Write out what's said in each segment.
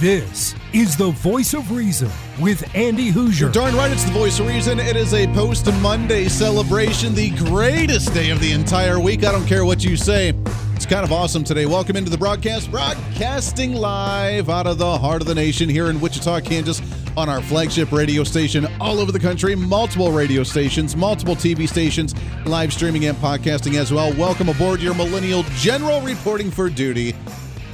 This is the voice of reason with Andy Hooser. You're darn right, it's the voice of reason. It is a post Monday celebration, the greatest day of the entire week. I don't care what you say. It's kind of awesome today. Welcome into the broadcast, broadcasting live out of the heart of the nation here in Wichita, Kansas, on our flagship radio station all over the country, multiple radio stations, multiple TV stations, live streaming and podcasting as well. Welcome aboard your millennial general reporting for duty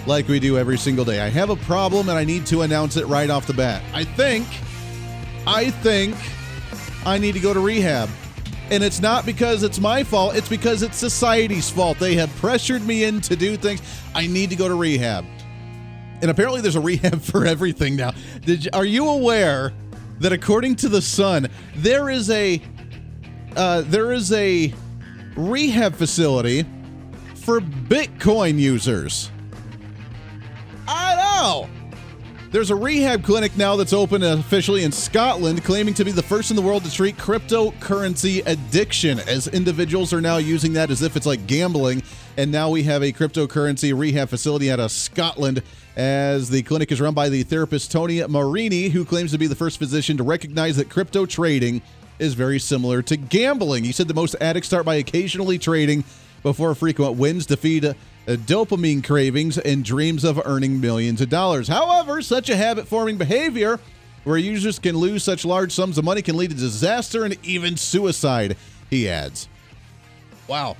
like we do every single day. I have a problem and I need to announce it right off the bat. I think, I think I need to go to rehab. And it's not because it's my fault, it's because it's society's fault. They have pressured me in to do things. I need to go to rehab. And apparently there's a rehab for everything now. Did you, are you aware that according to the Sun, there is a uh, there is a rehab facility for Bitcoin users? Know. There's a rehab clinic now that's open officially in Scotland, claiming to be the first in the world to treat cryptocurrency addiction, as individuals are now using that as if it's like gambling. And now we have a cryptocurrency rehab facility out of Scotland, as the clinic is run by the therapist Tony Marini, who claims to be the first physician to recognize that crypto trading is very similar to gambling. He said the most addicts start by occasionally trading before frequent wins to feed uh, dopamine cravings and dreams of earning millions of dollars. However, such a habit forming behavior where users can lose such large sums of money can lead to disaster and even suicide, he adds. Wow.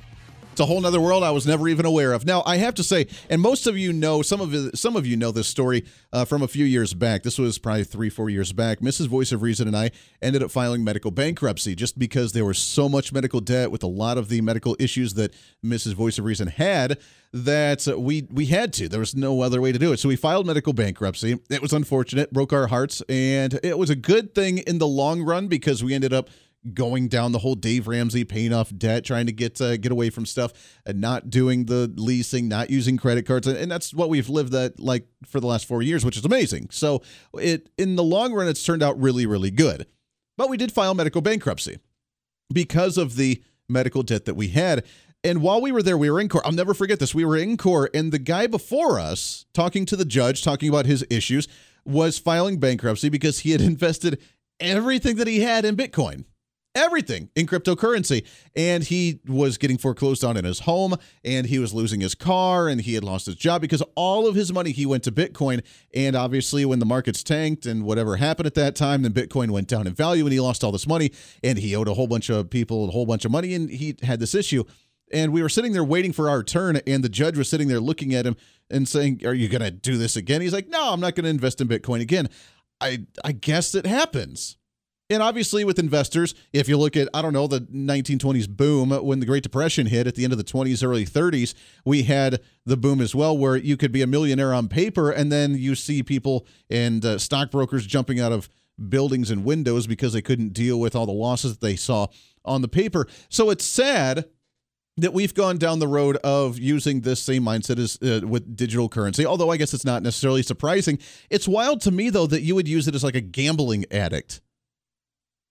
It's a whole nother world I was never even aware of. Now, I have to say, and most of you know, some of some of you know this story uh, from a few years back. This was probably three, four years back. Mrs. Voice of Reason and I ended up filing medical bankruptcy just because there was so much medical debt with a lot of the medical issues that Mrs. Voice of Reason had that we we had to. There was no other way to do it. So we filed medical bankruptcy. It was unfortunate, broke our hearts, and it was a good thing in the long run because we ended up going down the whole Dave Ramsey paying off debt, trying to get uh, get away from stuff, and not doing the leasing, not using credit cards, and that's what we've lived that like for the last four years, which is amazing. So it in the long run, it's turned out really, really good. But we did file medical bankruptcy because of the medical debt that we had. And while we were there, we were in court. I'll never forget this. We were in court, and the guy before us, talking to the judge, talking about his issues, was filing bankruptcy because he had invested everything that he had in Bitcoin everything in cryptocurrency. And he was getting foreclosed on in his home and he was losing his car and he had lost his job because all of his money he went to Bitcoin. And obviously, when the markets tanked and whatever happened at that time, then Bitcoin went down in value and he lost all this money and he owed a whole bunch of people a whole bunch of money and he had this issue. And we were sitting there waiting for our turn, and the judge was sitting there looking at him and saying, Are you going to do this again? He's like, No, I'm not going to invest in Bitcoin again. I, I guess it happens. And obviously, with investors, if you look at, I don't know, the 1920s boom when the Great Depression hit at the end of the 20s, early 30s, we had the boom as well, where you could be a millionaire on paper, and then you see people and uh, stockbrokers jumping out of buildings and windows because they couldn't deal with all the losses that they saw on the paper. So it's sad that we've gone down the road of using this same mindset as uh, with digital currency. Although I guess it's not necessarily surprising. It's wild to me though that you would use it as like a gambling addict.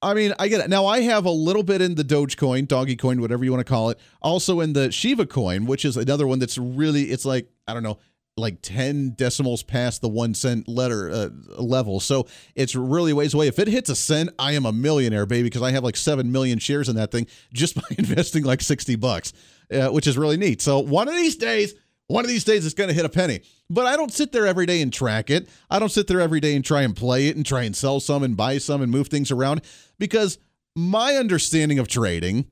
I mean, I get it. Now I have a little bit in the Dogecoin, Doggy Coin, whatever you want to call it. Also in the Shiba Coin, which is another one that's really it's like I don't know, like 10 decimals past the 1 cent letter uh, level. So it's really ways away. If it hits a cent, I am a millionaire, baby, because I have like 7 million shares in that thing just by investing like 60 bucks, uh, which is really neat. So one of these days, one of these days it's going to hit a penny. But I don't sit there every day and track it. I don't sit there every day and try and play it and try and sell some and buy some and move things around because my understanding of trading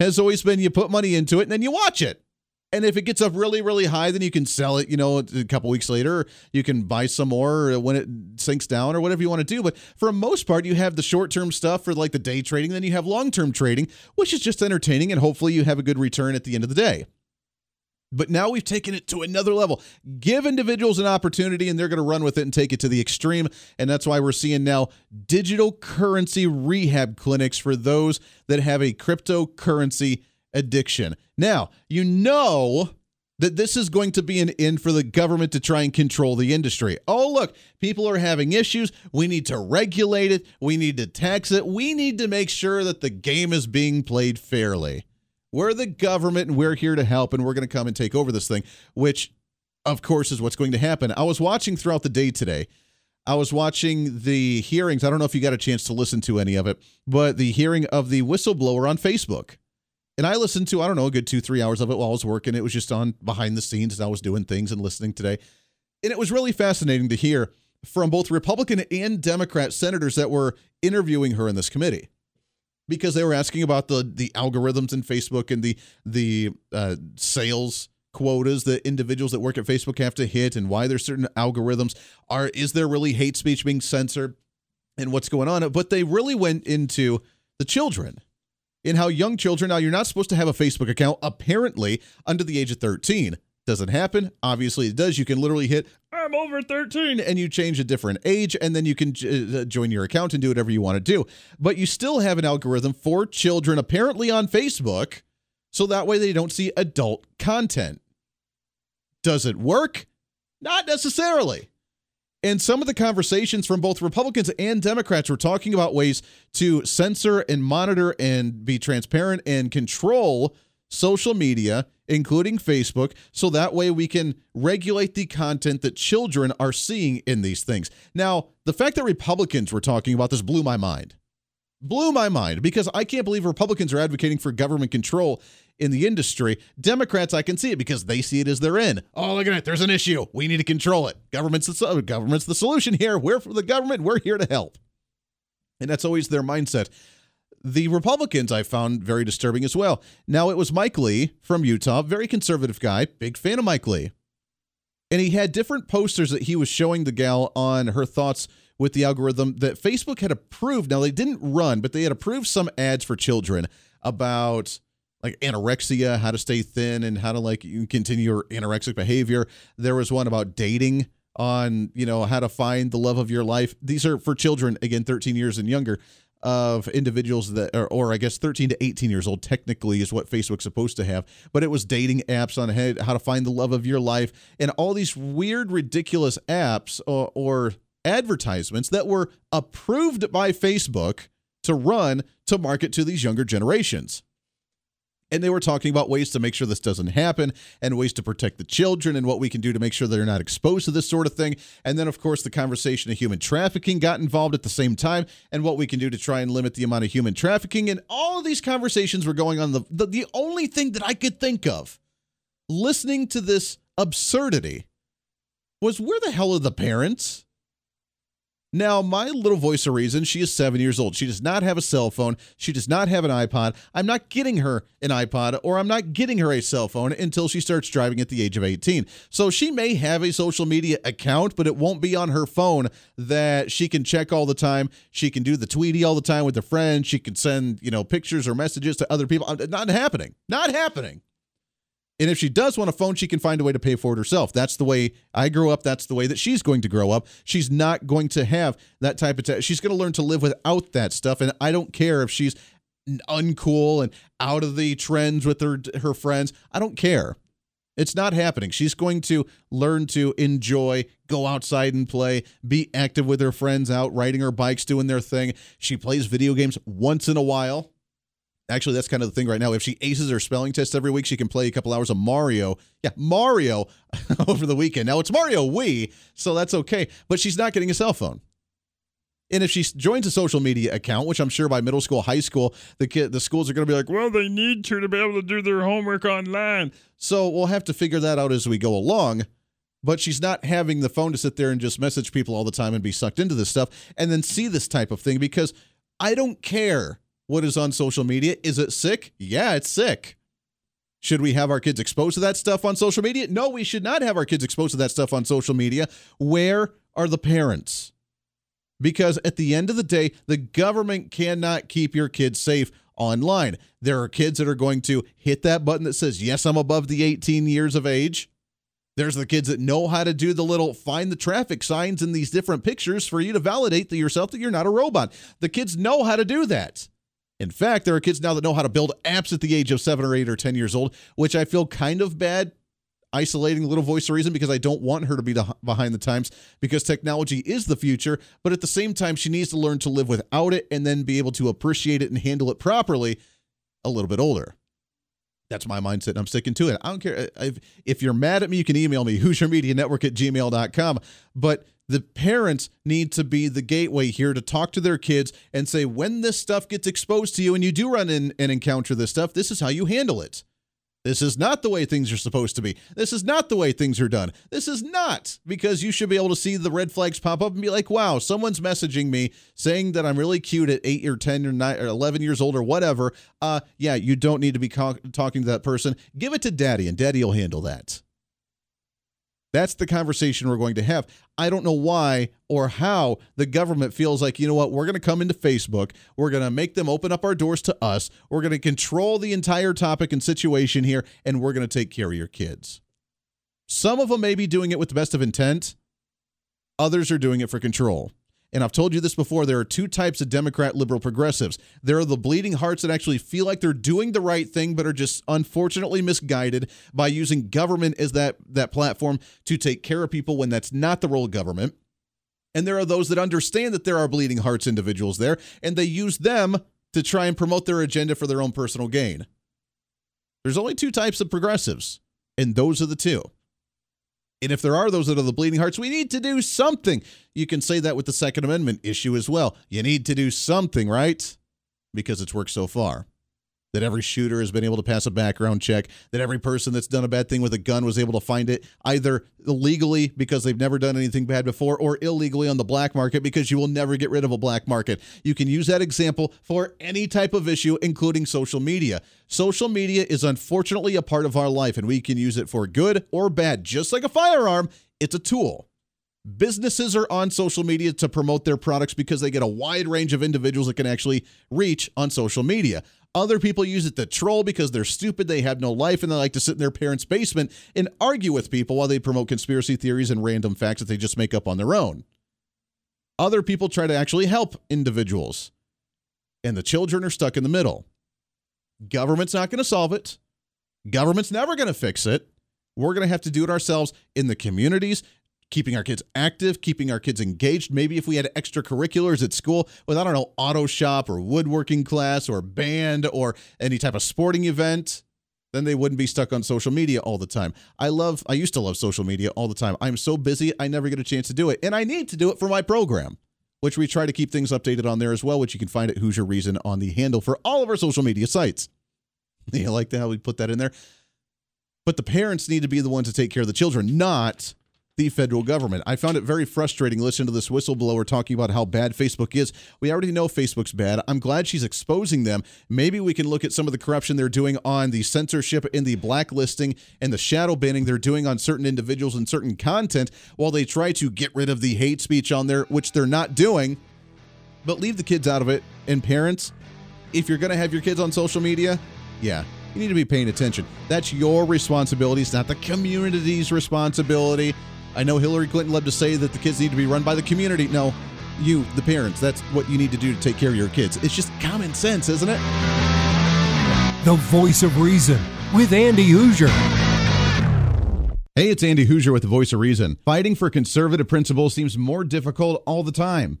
has always been you put money into it and then you watch it. And if it gets up really, really high, then you can sell it, you know, a couple weeks later. you can buy some more when it sinks down or whatever you want to do. But for the most part, you have the short term stuff for like the day trading. Then you have long term trading, which is just entertaining. And hopefully you have a good return at the end of the day. But now we've taken it to another level. Give individuals an opportunity and they're going to run with it and take it to the extreme. And that's why we're seeing now digital currency rehab clinics for those that have a cryptocurrency addiction. Now, you know that this is going to be an end for the government to try and control the industry. Oh, look, people are having issues. We need to regulate it. We need to tax it. We need to make sure that the game is being played fairly. We're the government and we're here to help and we're going to come and take over this thing, which, of course, is what's going to happen. I was watching throughout the day today. I was watching the hearings. I don't know if you got a chance to listen to any of it, but the hearing of the whistleblower on Facebook. And I listened to, I don't know, a good two, three hours of it while I was working. It was just on behind the scenes as I was doing things and listening today. And it was really fascinating to hear from both Republican and Democrat senators that were interviewing her in this committee because they were asking about the the algorithms in Facebook and the the uh, sales quotas that individuals that work at Facebook have to hit and why there's certain algorithms are is there really hate speech being censored and what's going on but they really went into the children in how young children now you're not supposed to have a Facebook account apparently under the age of 13. Does it happen? Obviously it does. You can literally hit I'm over 13 and you change a different age and then you can uh, join your account and do whatever you want to do. But you still have an algorithm for children apparently on Facebook so that way they don't see adult content. Does it work? Not necessarily. And some of the conversations from both Republicans and Democrats were talking about ways to censor and monitor and be transparent and control social media, including Facebook, so that way we can regulate the content that children are seeing in these things. Now, the fact that Republicans were talking about this blew my mind. Blew my mind because I can't believe Republicans are advocating for government control in the industry. Democrats, I can see it because they see it as their in. Oh, look at it. There's an issue. We need to control it. Government's the, government's the solution here. We're for the government. We're here to help. And that's always their mindset. The Republicans I found very disturbing as well. Now, it was Mike Lee from Utah, very conservative guy, big fan of Mike Lee. And he had different posters that he was showing the gal on her thoughts with the algorithm that Facebook had approved. Now, they didn't run, but they had approved some ads for children about like anorexia, how to stay thin, and how to like continue your anorexic behavior. There was one about dating on you know how to find the love of your life. These are for children again, 13 years and younger of individuals that or, or I guess 13 to 18 years old technically is what Facebook's supposed to have but it was dating apps on how to find the love of your life and all these weird ridiculous apps or, or advertisements that were approved by Facebook to run to market to these younger generations and they were talking about ways to make sure this doesn't happen and ways to protect the children and what we can do to make sure they're not exposed to this sort of thing. And then, of course, the conversation of human trafficking got involved at the same time and what we can do to try and limit the amount of human trafficking. And all of these conversations were going on. The, the, the only thing that I could think of listening to this absurdity was where the hell are the parents? Now, my little voice of reason, she is seven years old. She does not have a cell phone. She does not have an iPod. I'm not getting her an iPod or I'm not getting her a cell phone until she starts driving at the age of 18. So she may have a social media account, but it won't be on her phone that she can check all the time. She can do the tweety all the time with her friends. She can send, you know, pictures or messages to other people. Uh, not happening. Not happening. And if she does want a phone, she can find a way to pay for it herself. That's the way I grew up. That's the way that she's going to grow up. She's not going to have that type of. Te- she's going to learn to live without that stuff. And I don't care if she's uncool and out of the trends with her her friends. I don't care. It's not happening. She's going to learn to enjoy, go outside and play, be active with her friends out riding her bikes, doing their thing. She plays video games once in a while. Actually, that's kind of the thing right now. If she aces her spelling test every week, she can play a couple hours of Mario. Yeah, Mario over the weekend. Now it's Mario Wii, so that's okay. But she's not getting a cell phone. And if she joins a social media account, which I'm sure by middle school, high school, the kid, the schools are going to be like, well, they need to to be able to do their homework online. So we'll have to figure that out as we go along. But she's not having the phone to sit there and just message people all the time and be sucked into this stuff and then see this type of thing because I don't care what is on social media. Is it sick? Yeah, it's sick. Should we have our kids exposed to that stuff on social media? No, we should not have our kids exposed to that stuff on social media. Where are the parents? Because at the end of the day, the government cannot keep your kids safe online. There are kids that are going to hit that button that says, Yes, I'm above the 18 years of age. There's the kids that know how to do the little find the traffic signs in these different pictures for you to validate to yourself that you're not a robot. The kids know how to do that. In fact, there are kids now that know how to build apps at the age of seven or eight or 10 years old, which I feel kind of bad isolating little voice of reason because I don't want her to be behind the times because technology is the future. But at the same time, she needs to learn to live without it and then be able to appreciate it and handle it properly a little bit older. That's my mindset, and I'm sticking to it. I don't care. Uh, if you're mad at me, you can email me, HooserMediaNetwork at gmail.com. But the parents need to be the gateway here to talk to their kids and say, when this stuff gets exposed to you and you do run in and encounter this stuff, this is how you handle it. This is not the way things are supposed to be. This is not the way things are done. This is not because you should be able to see the red flags pop up and be like, wow, someone's messaging me saying that I'm really cute at eight or 10 or, nine or 11 years old or whatever. Uh, yeah, you don't need to be talking to that person. Give it to daddy and daddy will handle that. That's the conversation we're going to have. I don't know why or how the government feels like, you know what, we're going to come into Facebook. We're going to make them open up our doors to us. We're going to control the entire topic and situation here, and we're going to take care of your kids. Some of them may be doing it with the best of intent, others are doing it for control. And I've told you this before there are two types of Democrat liberal progressives. There are the bleeding hearts that actually feel like they're doing the right thing, but are just unfortunately misguided by using government as that, that platform to take care of people when that's not the role of government. And there are those that understand that there are bleeding hearts individuals there, and they use them to try and promote their agenda for their own personal gain. There's only two types of progressives, and those are the two. And if there are those that are the bleeding hearts, we need to do something. You can say that with the Second Amendment issue as well. You need to do something, right? Because it's worked so far that every shooter has been able to pass a background check, that every person that's done a bad thing with a gun was able to find it either illegally because they've never done anything bad before or illegally on the black market because you will never get rid of a black market. You can use that example for any type of issue, including social media. Social media is unfortunately a part of our life, and we can use it for good or bad. Just like a firearm, it's a tool. Businesses are on social media to promote their products because they get a wide range of individuals that can actually reach on social media. Other people use it to troll because they're stupid, they have no life, and they like to sit in their parents' basement and argue with people while they promote conspiracy theories and random facts that they just make up on their own. Other people try to actually help individuals, and the children are stuck in the middle. Government's not going to solve it. Government's never going to fix it. We're going to have to do it ourselves in the communities keeping our kids active, keeping our kids engaged. Maybe if we had extracurriculars at school with, I don't know, auto shop or woodworking class or band or any type of sporting event, then they wouldn't be stuck on social media all the time. I love, I used to love social media all the time. I'm so busy, I never get a chance to do it. And I need to do it for my program, which we try to keep things updated on there as well, which you can find at Hooser Reason on the handle for all of our social media sites. You like how we put that in there? But the parents need to be the ones to take care of the children, not the federal government. I found it very frustrating listening to this whistleblower talking about how bad Facebook is. We already know Facebook's bad. I'm glad she's exposing them. Maybe we can look at some of the corruption they're doing on the censorship and the blacklisting and the shadow banning they're doing on certain individuals and certain content while they try to get rid of the hate speech on there, which they're not doing. But leave the kids out of it. And parents, if you're going to have your kids on social media, yeah, you need to be paying attention. That's your responsibility. It's not the community's responsibility. I know Hillary Clinton loved to say that the kids need to be run by the community. No, you, the parents, that's what you need to do to take care of your kids. It's just common sense, isn't it? The voice of reason with Andy Hooser. Hey, it's Andy Hooser with the voice of reason. Fighting for conservative principles seems more difficult all the time.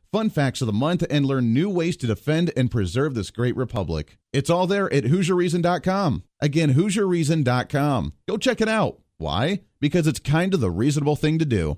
fun facts of the month, and learn new ways to defend and preserve this great republic. It's all there at HooserReason.com. Again, HooserReason.com. Go check it out. Why? Because it's kind of the reasonable thing to do.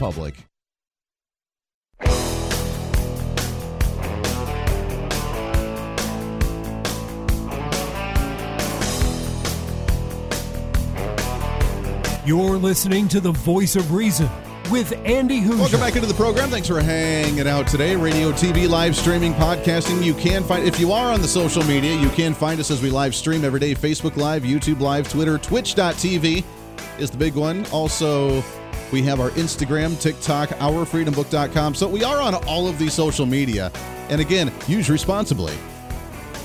republic. You're listening to the voice of reason with Andy Hooser. Welcome back into the program. Thanks for hanging out today. Radio, TV, live streaming, podcasting. You can find, if you are on the social media, you can find us as we live stream every day Facebook Live, YouTube Live, Twitter, Twitch.tv is the big one. Also, we have our Instagram, TikTok, OurFreedomBook.com. So we are on all of these social media. And again, use responsibly.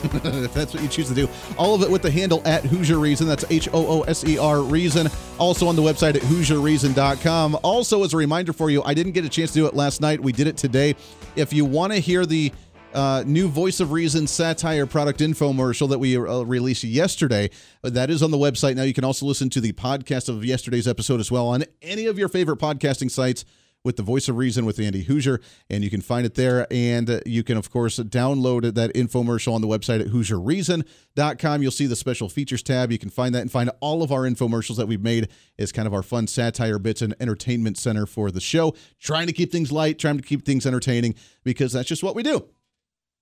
if that's what you choose to do. All of it with the handle at Hooser Reason. That's H O O S E R Reason. Also on the website at HooserReason.com. Also, as a reminder for you, I didn't get a chance to do it last night. We did it today. If you want to hear the uh, new Voice of Reason satire product infomercial that we uh, released yesterday. That is on the website. Now you can also listen to the podcast of yesterday's episode as well on any of your favorite podcasting sites with the Voice of Reason with Andy Hooser, and you can find it there. And uh, you can, of course, download that infomercial on the website at HooserReason.com. You'll see the special features tab. You can find that and find all of our infomercials that we've made as kind of our fun satire bits and entertainment center for the show. Trying to keep things light, trying to keep things entertaining because that's just what we do.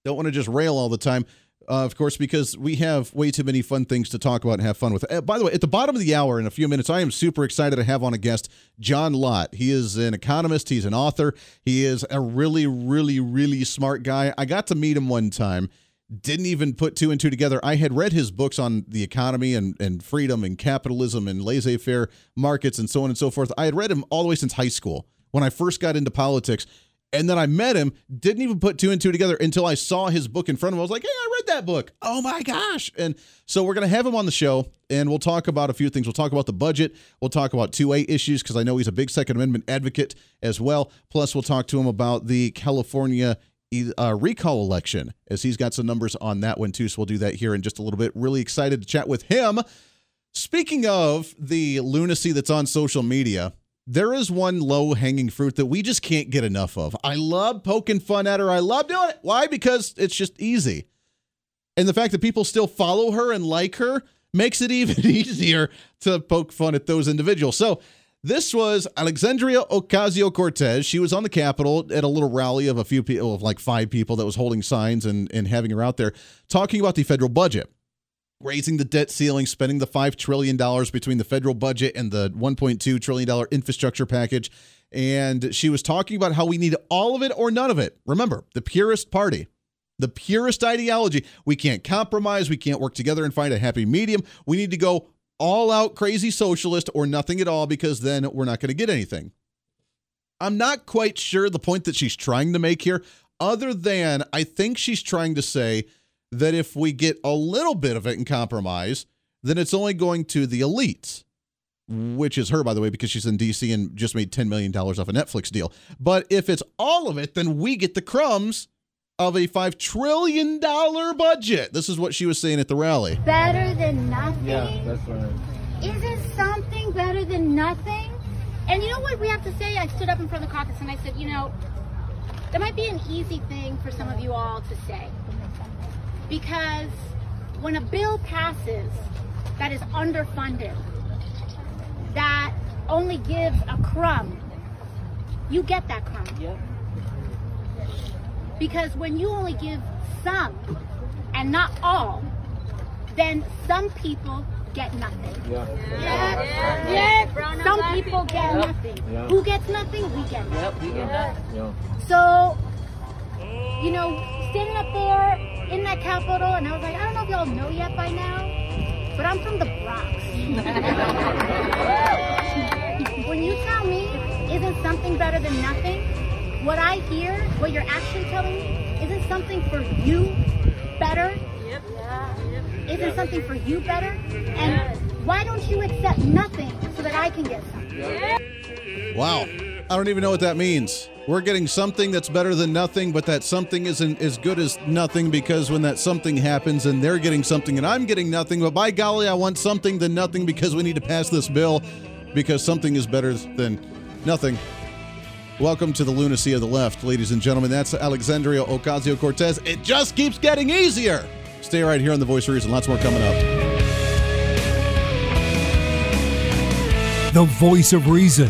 Don't want to just rail all the time. Uh, of course, because we have way too many fun things to talk about and have fun with. Uh, by the way, at the bottom of the hour, in a few minutes, I am super excited to have on a guest, John Lott. He is an economist, he's an author, he is a really, really, really smart guy. I got to meet him one time. Didn't even put two and two together. I had read his books on the economy and, and freedom and capitalism and laissez faire markets and so on and so forth. I had read him all the way since high school when I first got into politics. And then I met him, didn't even put two and two together until I saw his book in front of him. I was like, hey, I read that book. Oh my gosh. And so we're going to have him on the show and we'll talk about a few things. We'll talk about the budget. We'll talk about 2A issues because I know he's a big Second Amendment advocate as well. Plus, we'll talk to him about the California uh, recall election as he's got some numbers on that one too. So we'll do that here in just a little bit. Really excited to chat with him. Speaking of the lunacy that's on social media, there is one low hanging fruit that we just can't get enough of. I love poking fun at her. I love doing it. Why? Because it's just easy. And the fact that people still follow her and like her makes it even easier to poke fun at those individuals. So, this was Alexandria Ocasio Cortez. She was on the Capitol at a little rally of a few people, of like five people that was holding signs and, and having her out there talking about the federal budget raising the debt ceiling, spending the $5 trillion between the federal budget and the $1.2 trillion infrastructure package. And she was talking about how we need all of it or none of it. Remember, the purest party, the purest ideology. We can't compromise. We can't work together and find a happy medium. We need to go all out crazy socialist or nothing at all because then we're not going to get anything. I'm not quite sure the point that she's trying to make here, other than I think she's trying to say that if we get a little bit of it in compromise, then it's only going to the elites, which is her, by the way, because she's in DC and just made $10 million off a Netflix deal. But if it's all of it, then we get the crumbs of a $5 trillion budget. This is what she was saying at the rally. Better than nothing? Yeah, that's right. Isn't something better than nothing? And you know what we have to say? I stood up in front of the caucus and I said, you know, that might be an easy thing for some of you all to say. Because when a bill passes that is underfunded, that only gives a crumb, you get that crumb. Yep. Because when you only give some and not all, then some people get nothing. Yeah. Yeah, yeah. Some people get nothing. Yeah. Who gets nothing? We get nothing. Yep, we get that. Yeah. So, you know, standing up there in that capital. and I was like, I don't know if y'all know yet by now, but I'm from the Bronx. when you tell me, isn't something better than nothing? What I hear, what you're actually telling me, isn't something for you better? Isn't something for you better? And why don't you accept nothing so that I can get something? Wow. I don't even know what that means. We're getting something that's better than nothing, but that something isn't as good as nothing because when that something happens and they're getting something and I'm getting nothing, but by golly, I want something than nothing because we need to pass this bill because something is better than nothing. Welcome to the lunacy of the left, ladies and gentlemen. That's Alexandria Ocasio Cortez. It just keeps getting easier. Stay right here on The Voice of Reason. Lots more coming up. The voice of reason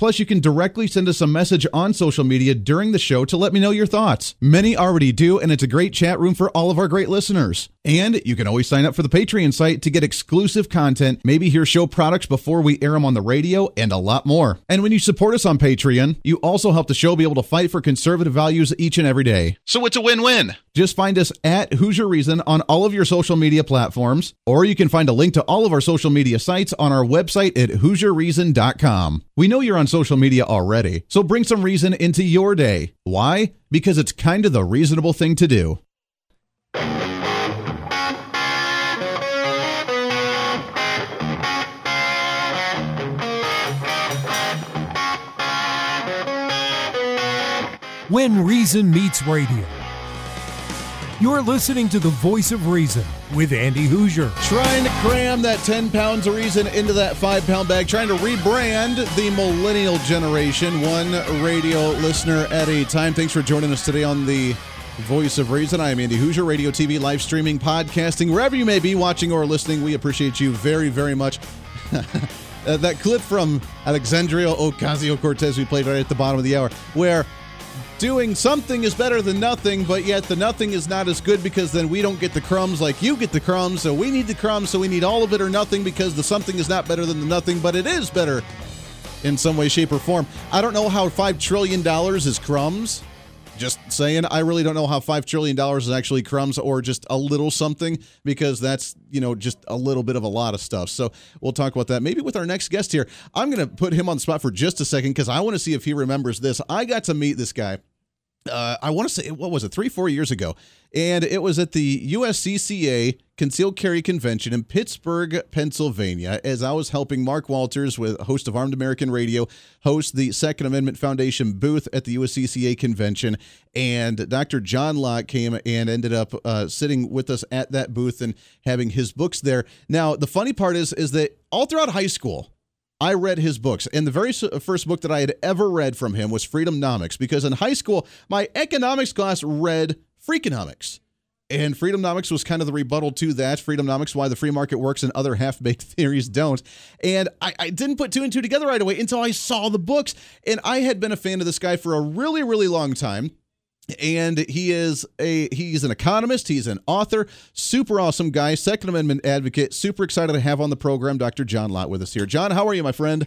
Plus, you can directly send us a message on social media during the show to let me know your thoughts. Many already do, and it's a great chat room for all of our great listeners. And you can always sign up for the Patreon site to get exclusive content, maybe hear show products before we air them on the radio, and a lot more. And when you support us on Patreon, you also help the show be able to fight for conservative values each and every day. So it's a win win. Just find us at Hooser Reason on all of your social media platforms, or you can find a link to all of our social media sites on our website at HooserReason.com. We know you're on social media already, so bring some reason into your day. Why? Because it's kind of the reasonable thing to do. When Reason Meets Radio. You're listening to the voice of reason with Andy Hooser. Trying to cram that 10 pounds of reason into that 5 pound bag, trying to rebrand the millennial generation, one radio listener at a time. Thanks for joining us today on the Voice of Reason. I am Andy Hooser, radio, TV, live streaming, podcasting, wherever you may be watching or listening. We appreciate you very, very much. Uh, that clip from Alexandria Ocasio Cortez we played right at the bottom of the hour, where doing something is better than nothing, but yet the nothing is not as good because then we don't get the crumbs like you get the crumbs. So we need the crumbs, so we need all of it or nothing because the something is not better than the nothing, but it is better in some way, shape, or form. I don't know how $5 trillion is crumbs. Just saying, I really don't know how $5 trillion is actually crumbs or just a little something because that's, you know, just a little bit of a lot of stuff. So we'll talk about that maybe with our next guest here. I'm going to put him on the spot for just a second because I want to see if he remembers this. I got to meet this guy uh, I want to say, what was it, three, four years ago? And it was at the USCCA Concealed Carry Convention in Pittsburgh, Pennsylvania, as I was helping Mark Walters, with host of Armed American Radio, host the Second Amendment Foundation booth at the USCCA convention. And Dr. John Lott came and ended up uh, sitting with us at that booth and having his books there. Now, the funny part is, is that all throughout high school, I read his books, and the very uh, first book that I had ever read from him was Freedomnomics, because in high school, my economics class read Freakonomics. And Freedomnomics was kind of the rebuttal to that. Freedomnomics, why the free market works and other half baked theories don't. And I, I didn't put two and two together right away until I saw the books. And I had been a fan of this guy for a really, really long time and he is a he's an economist he's an author super awesome guy second amendment advocate super excited to have on the program dr john lott with us here john how are you my friend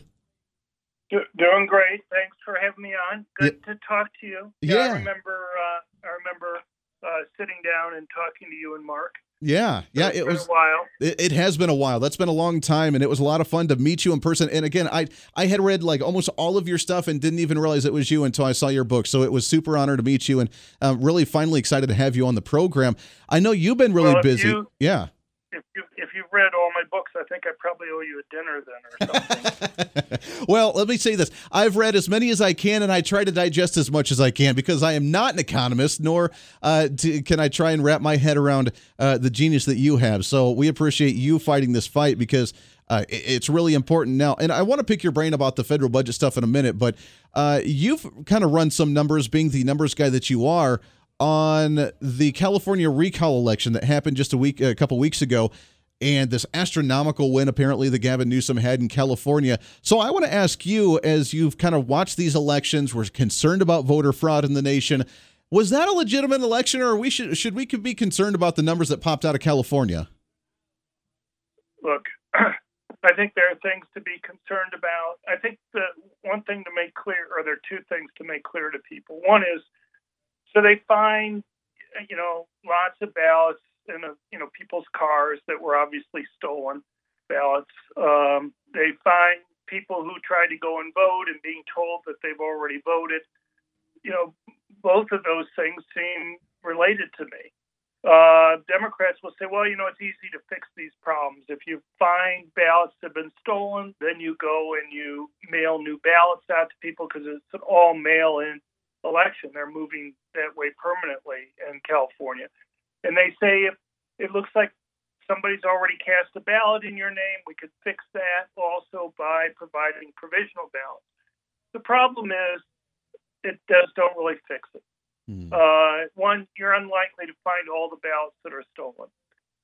Doing great. Thanks for having me on. Good to talk to you. Yeah. I remember. Uh, I remember uh, sitting down and talking to you and Mark. yeah yeah It's it been was a while. it, it has been a while. That's been a long time and it was a lot of fun to meet you in person. And again i i had read like almost all of your stuff and didn't even realize it was you until i saw your book. So it was super honor to meet you and um, really finally excited to have you on the program. I know you've been really Well, busy. you- yeah. if you've read all my books, I think I probably owe you a dinner then or something. well, let me say this. I've read as many as I can, and I try to digest as much as I can because I am not an economist, nor uh, to, can I try and wrap my head around uh, the genius that you have. So we appreciate you fighting this fight because uh, it's really important now. And I want to pick your brain about the federal budget stuff in a minute, but uh, you've kind of run some numbers, being the numbers guy that you are on the California recall election that happened just a week, a couple weeks ago, and this astronomical win apparently that Gavin Newsom had in California. So I want to ask you, as you've kind of watched these elections, we're concerned about voter fraud in the nation. Was that a legitimate election, or we should should we be concerned about the numbers that popped out of California? Look, I think there are things to be concerned about. I think the one thing to make clear, or there are two things to make clear to people. One is so they find, you know, lots of ballots in a, you know people's cars that were obviously stolen ballots. Um, they find people who tried to go and vote and being told that they've already voted. You know, both of those things seem related to me. Uh, Democrats will say, well, you know, it's easy to fix these problems. If you find ballots have been stolen, then you go and you mail new ballots out to people because it's an all mail in election. They're moving that way permanently in California. And they say if it looks like somebody's already cast a ballot in your name, we could fix that also by providing provisional ballots. The problem is it does don't really fix it. Mm. Uh, one, you're unlikely to find all the ballots that are stolen.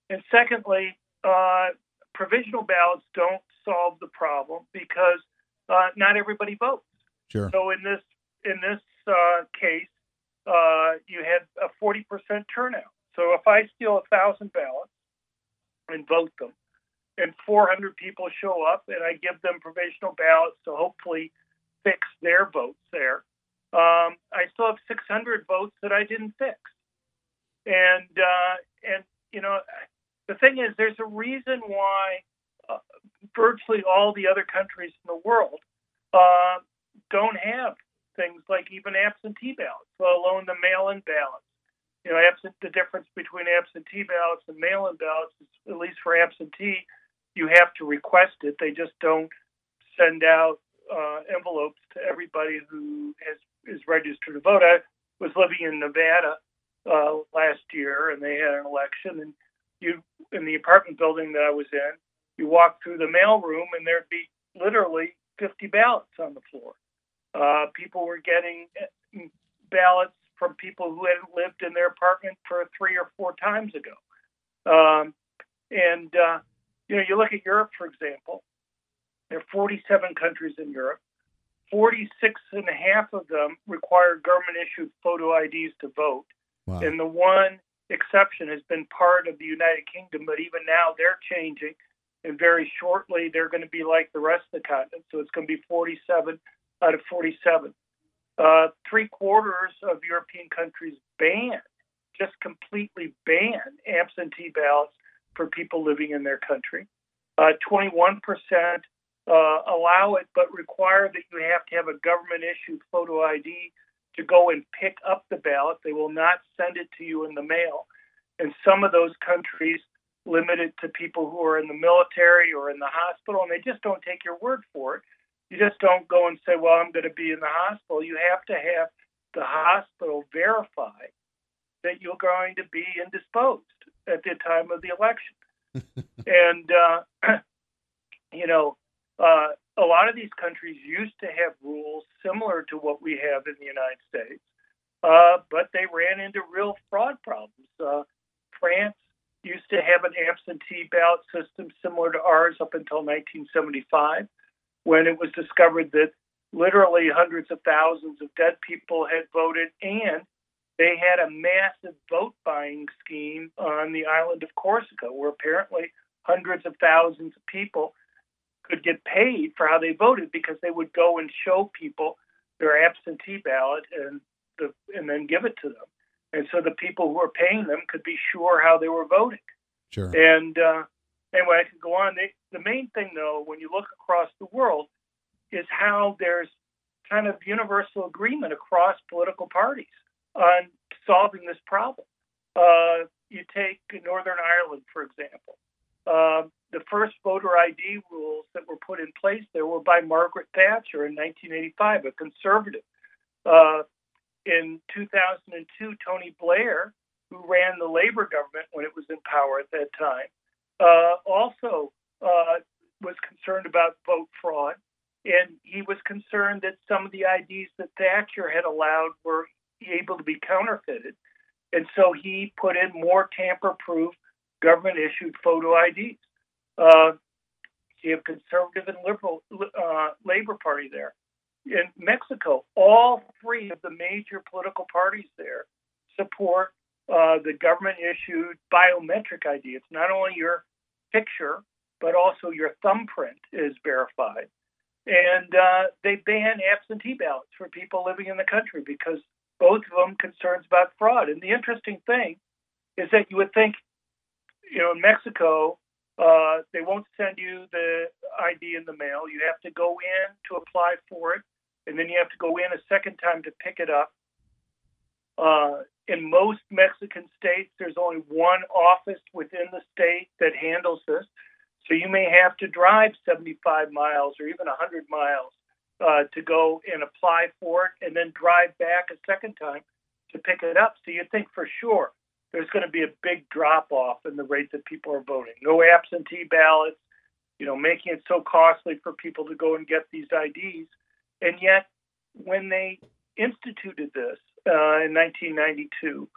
And secondly, uh, provisional ballots don't solve the problem because uh, not everybody votes. Sure. So in this in this uh, case, uh, you had a 40% turnout. So if I steal a thousand ballots and vote them, and 400 people show up, and I give them provisional ballots to hopefully fix their votes there, um, I still have 600 votes that I didn't fix. And uh, and you know, the thing is, there's a reason why uh, virtually all the other countries in the world uh, don't have things like even absentee ballots, let alone the mail-in ballots. You know, absent the difference between absentee ballots and mail-in ballots is, at least for absentee, you have to request it. They just don't send out uh, envelopes to everybody who has is registered to vote. I was living in Nevada uh, last year, and they had an election, and you in the apartment building that I was in, you walk through the mail room, and there'd be literally 50 ballots on the floor. Uh, people were getting uh, ballots from people who hadn't lived in their apartment for three or four times ago. Um, and, uh, you know, you look at Europe, for example, there are 47 countries in Europe. 46 and a half of them require government issued photo IDs to vote. Wow. And the one exception has been part of the United Kingdom, but even now they're changing. And very shortly, they're going to be like the rest of the continent. So it's going to be 47 out of 47. Uh, three quarters of European countries ban, just completely ban absentee ballots for people living in their country. Uh, 21% uh, allow it, but require that you have to have a government issued photo ID to go and pick up the ballot. They will not send it to you in the mail. And some of those countries limit it to people who are in the military or in the hospital, and they just don't take your word for it. You just don't go and say, well, I'm going to be in the hospital. You have to have the hospital verify that you're going to be indisposed at the time of the election. and, uh, you know, uh, a lot of these countries used to have rules similar to what we have in the United States, uh, but they ran into real fraud problems. Uh, France used to have an absentee ballot system similar to ours up until 1975 when it was discovered that literally hundreds of thousands of dead people had voted and they had a massive vote buying scheme on the island of Corsica where apparently hundreds of thousands of people could get paid for how they voted because they would go and show people their absentee ballot and the and then give it to them. And so the people who were paying them could be sure how they were voting. Sure. And uh, anyway, I could go on. They, the main thing, though, when you look across the world, is how there's kind of universal agreement across political parties on solving this problem. Uh, you take Northern Ireland, for example. uh, the first voter ID rules that were put in place there were by Margaret Thatcher in 1985, a conservative. Uh, in 2002, Tony Blair, who ran the Labor government when it was in power at that time, uh, also uh, was concerned about vote fraud. And he was concerned that some of the IDs that Thatcher had allowed were able to be counterfeited. And so he put in more tamper proof government issued photo IDs. Uh, you have conservative and liberal uh, Labor Party there. In Mexico, all three of the major political parties there support uh, the government issued biometric ID. It's not only your picture, but also your thumbprint is verified. And uh, they ban absentee ballots for people living in the country because both of them concerns about fraud. And the interesting thing is that you would think, you know, in Mexico, uh, they won't send you the ID in the mail. You have to go in to apply for it, and then you have to go in a second time to pick it up. Uh, in most Mexican states, there's only one office within the state handles this. So you may have to drive 75 miles or even 100 miles uh, to go and apply for it and then drive back a second time to pick it up. So you think for sure there's going to be a big drop off in the rate that people are voting. No absentee ballots, you know, making it so costly for people to go and get these IDs. And yet, when they instituted this uh, in 1992,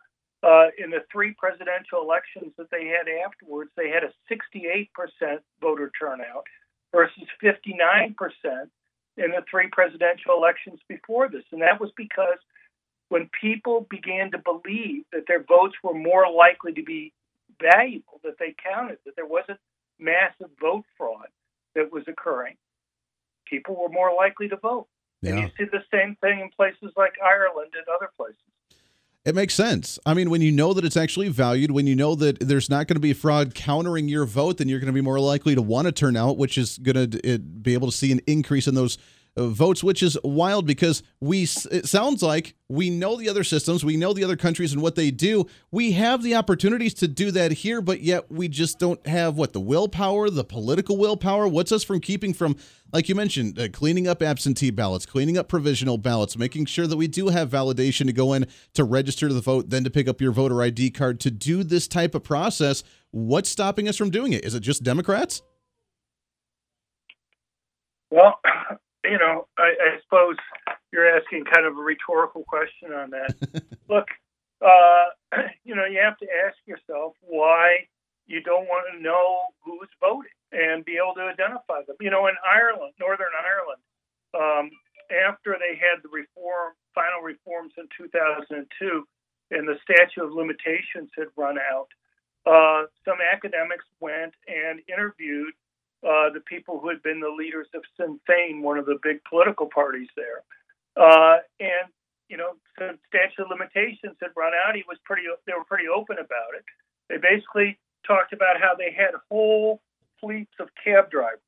uh, in the three presidential elections that they had afterwards, they had a 68% voter turnout versus 59% in the three presidential elections before this. And that was because when people began to believe that their votes were more likely to be valuable, that they counted, that there wasn't massive vote fraud that was occurring, people were more likely to vote. Yeah. And you see the same thing in places like Ireland and other places. It makes sense. I mean, when you know that it's actually valued, when you know that there's not going to be fraud countering your vote, then you're going to be more likely to want to turn out, which is going to be able to see an increase in those votes, which is wild because we it sounds like we know the other systems, we know the other countries and what they do. We have the opportunities to do that here, but yet we just don't have what the willpower, the political willpower. What's us from keeping from, like you mentioned, uh, cleaning up absentee ballots, cleaning up provisional ballots, making sure that we do have validation to go in to register to the vote, then to pick up your voter ID card to do this type of process. What's stopping us from doing it? Is it just Democrats? Well, you know, I, I suppose you're asking kind of a rhetorical question on that. Look, uh, you know, you have to ask yourself why you don't want to know who's voting and be able to identify them. You know, in Ireland, Northern Ireland, um, after they had the reform, final reforms in 2002, and the statute of limitations had run out, uh, some academics went and interviewed uh, the people who had been the leaders of Sinn Féin, one of the big political parties there. Uh, and you know, since statute of limitations had run out, he was pretty. They were pretty open about it. They basically talked about how they had whole fleets of cab drivers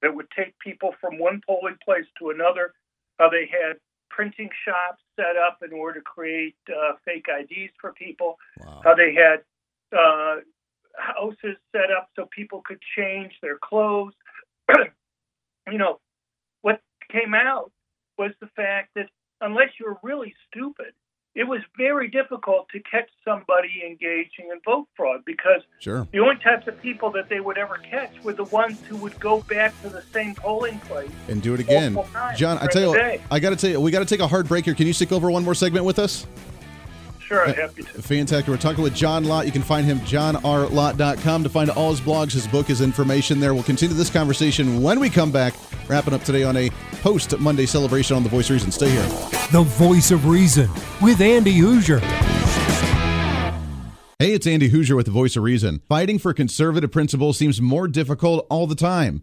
that would take people from one polling place to another. How they had printing shops set up in order to create uh, fake IDs for people. Wow. How they had uh, houses set up so people could change their clothes. you know, what came out was the fact that unless you're really stupid, it was very difficult to catch somebody engaging in vote fraud because sure. the only types of people that they would ever catch were the ones who would go back to the same polling place and do it again. John, I tell you, I got to tell you, we got to take a hard break here. Can you stick over one more segment with us? Sure, I'm happy to. Fantastic. We're talking with John Lott. You can find him johnrlott.com to find all his blogs, his book, his information there. We'll continue this conversation when we come back, wrapping up today on a post Monday celebration on The Voice of Reason. Stay here. The Voice of Reason with Andy Hooser. Hey, it's Andy Hooser with The Voice of Reason. Fighting for conservative principles seems more difficult all the time.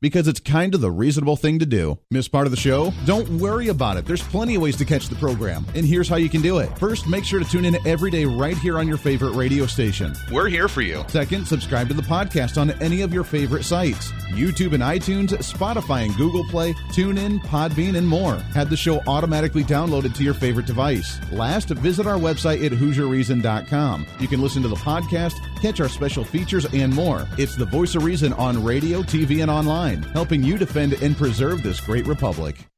Because it's kind of the reasonable thing to do. Miss part of the show? Don't worry about it. There's plenty of ways to catch the program, and here's how you can do it. First, make sure to tune in every day right here on your favorite radio station. We're here for you. Second, subscribe to the podcast on any of your favorite sites YouTube and iTunes, Spotify and Google Play, TuneIn, Podbean, and more. Have the show automatically downloaded to your favorite device. Last, visit our website at HooserReason.com. You can listen to the podcast, catch our special features, and more. It's the voice of reason on radio, TV, and online, helping you defend and preserve this great republic.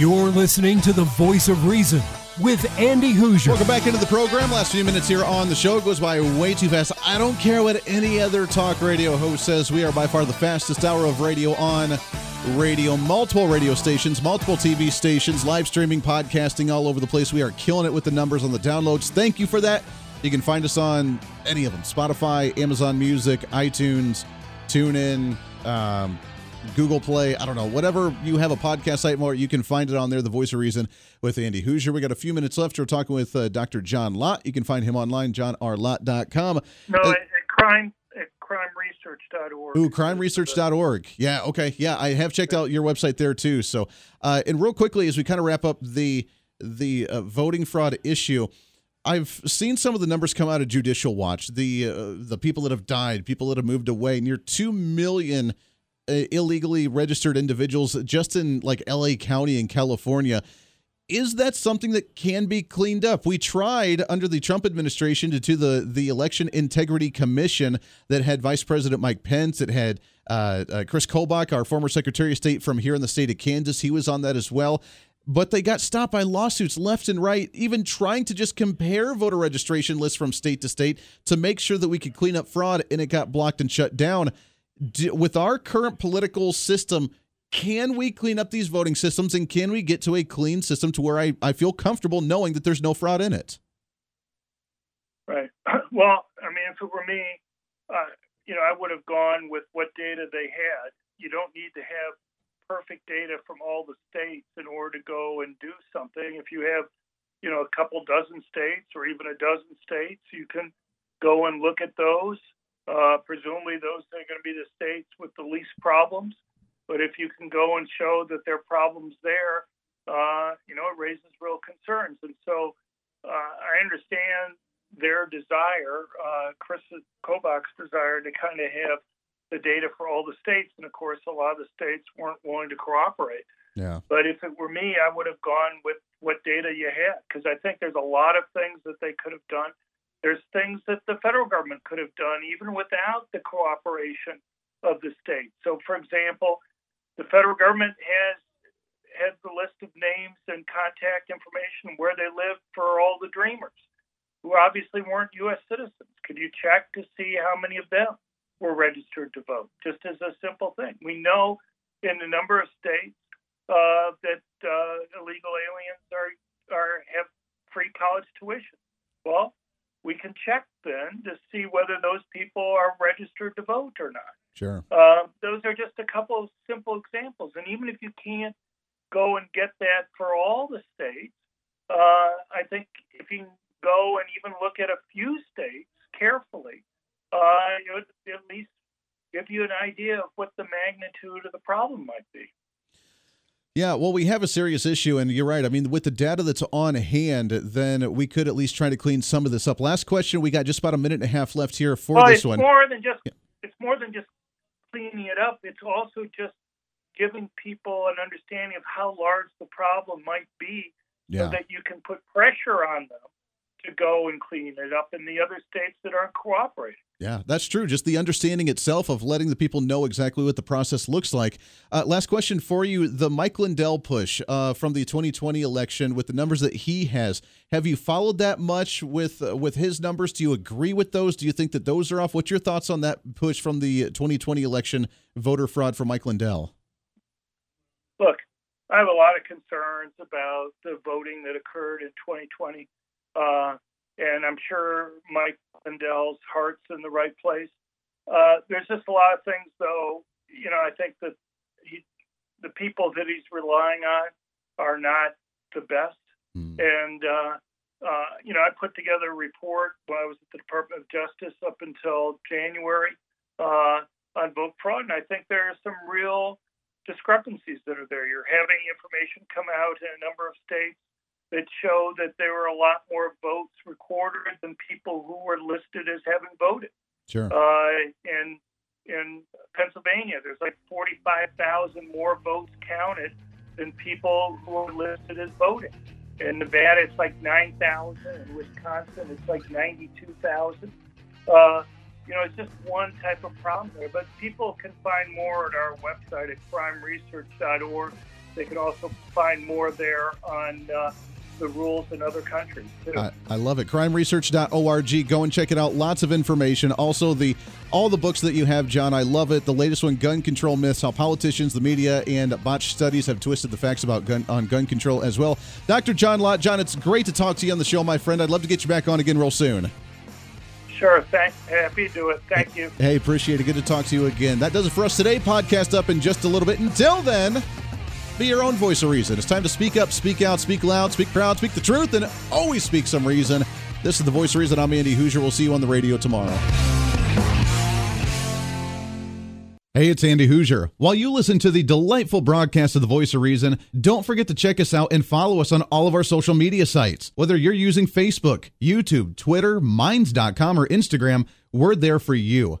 You're listening to the voice of reason with Andy Hooser. Welcome back into the program. Last few minutes here on the show it goes by way too fast. I don't care what any other talk radio host says. We are by far the fastest hour of radio on radio, multiple radio stations, multiple TV stations, live streaming, podcasting all over the place. We are killing it with the numbers on the downloads. Thank you for that. You can find us on any of them Spotify, Amazon Music, iTunes, TuneIn, um, Google Play, I don't know, whatever you have a podcast site more, you can find it on there. The Voice of Reason with Andy Hooser. We got a few minutes left. We're talking with uh, Dr. John Lott. You can find him online, johnrlott.com. No, Uh, at, at crime at crimeresearch.org. Ooh, crimeresearch.org. Yeah, okay. Yeah, I have checked out your website there too. So, uh, and real quickly, as we kind of wrap up the the uh, voting fraud issue, I've seen some of the numbers come out of Judicial Watch. The uh, the people that have died, people that have moved away, near two million illegally registered individuals just in like L.A. County in California. Is that something that can be cleaned up? We tried under the Trump administration to do the the Election Integrity Commission that had Vice President Mike Pence. It had uh, uh, Chris Kobach, our former Secretary of State from here in the state of Kansas. He was on that as well. But they got stopped by lawsuits left and right, even trying to just compare voter registration lists from state to state to make sure that we could clean up fraud, and it got blocked and shut down. Do, with our current political system, can we clean up these voting systems and can we get to a clean system to where I, I feel comfortable knowing that there's no fraud in it? Right. Well, I mean, if it were me, uh, you know, I would have gone with what data they had. You don't need to have perfect data from all the states in order to go and do something. If you have, you know, a couple dozen states or even a dozen states, you can go and look at those. Uh, presumably, those are going to be the states with the least problems. But if you can go and show that there are problems there, uh, you know, it raises real concerns. And so uh, I understand their desire, uh, Chris Kobach's desire, to kind of have the data for all the states. And of course, a lot of the states weren't willing to cooperate. Yeah. But if it were me, I would have gone with what data you had because I think there's a lot of things that they could have done. There's things that the federal government could have done even without the cooperation of the states. So, for example, the federal government has has the list of names and contact information where they live for all the dreamers who obviously weren't U.S. citizens. Could you check to see how many of them were registered to vote? Just as a simple thing. We know in a number of states uh, that uh, illegal aliens are are have free college tuition. Well, we can check then to see whether those people are registered to vote or not. Sure. Uh, those are just a couple of simple examples. And even if you can't go and get that for all the states, uh, I think if you go and even look at a few states carefully, uh, it would at least give you an idea of what the magnitude of the problem might be. Yeah, well, we have a serious issue, and you're right. I mean, with the data that's on hand, then we could at least try to clean some of this up. Last question, we got just about a minute and a half left here for well, this it's one. More than just yeah. it's more than just cleaning it up. It's also just giving people an understanding of how large the problem might be, yeah. so that you can put pressure on them to go and clean it up in the other states that aren't cooperating. Yeah, that's true. Just the understanding itself of letting the people know exactly what the process looks like. Uh, last question for you: the Mike Lindell push uh, from the 2020 election, with the numbers that he has, have you followed that much with uh, with his numbers? Do you agree with those? Do you think that those are off? What's your thoughts on that push from the 2020 election voter fraud for Mike Lindell? Look, I have a lot of concerns about the voting that occurred in 2020. Uh, and I'm sure Mike Lindell's heart's in the right place. Uh, there's just a lot of things, though. You know, I think that he, the people that he's relying on are not the best. Mm. And uh, uh, you know, I put together a report when I was at the Department of Justice up until January uh, on vote fraud, and I think there are some real discrepancies that are there. You're having information come out in a number of states that show that there were a lot more votes recorded than people who were listed as having voted. Sure. Uh, in in Pennsylvania, there's like 45,000 more votes counted than people who are listed as voting. In Nevada, it's like 9,000. In Wisconsin, it's like 92,000. Uh, you know, it's just one type of problem there. But people can find more at our website at crimeresearch.org. They can also find more there on uh, the rules in other countries too. I, I love it. CrimeResearch.org. Go and check it out. Lots of information. Also, the all the books that you have, John. I love it. The latest one, Gun Control Myths: How Politicians, the Media, and Botched Studies Have Twisted the Facts About Gun on Gun Control as well. Dr. John Lott. John, it's great to talk to you on the show, my friend. I'd love to get you back on again real soon. Sure. Thank, happy to do it. Thank you. Hey, appreciate it. Good to talk to you again. That does it for us today. Podcast up in just a little bit. Until then. Be your own voice of reason. It's time to speak up, speak out, speak loud, speak proud, speak the truth, and always speak some reason. This is the voice of reason. I'm Andy Hooser. We'll see you on the radio tomorrow. Hey, it's Andy Hooser. While you listen to the delightful broadcast of The Voice of Reason, don't forget to check us out and follow us on all of our social media sites. Whether you're using Facebook, YouTube, Twitter, Minds.com, or Instagram, we're there for you.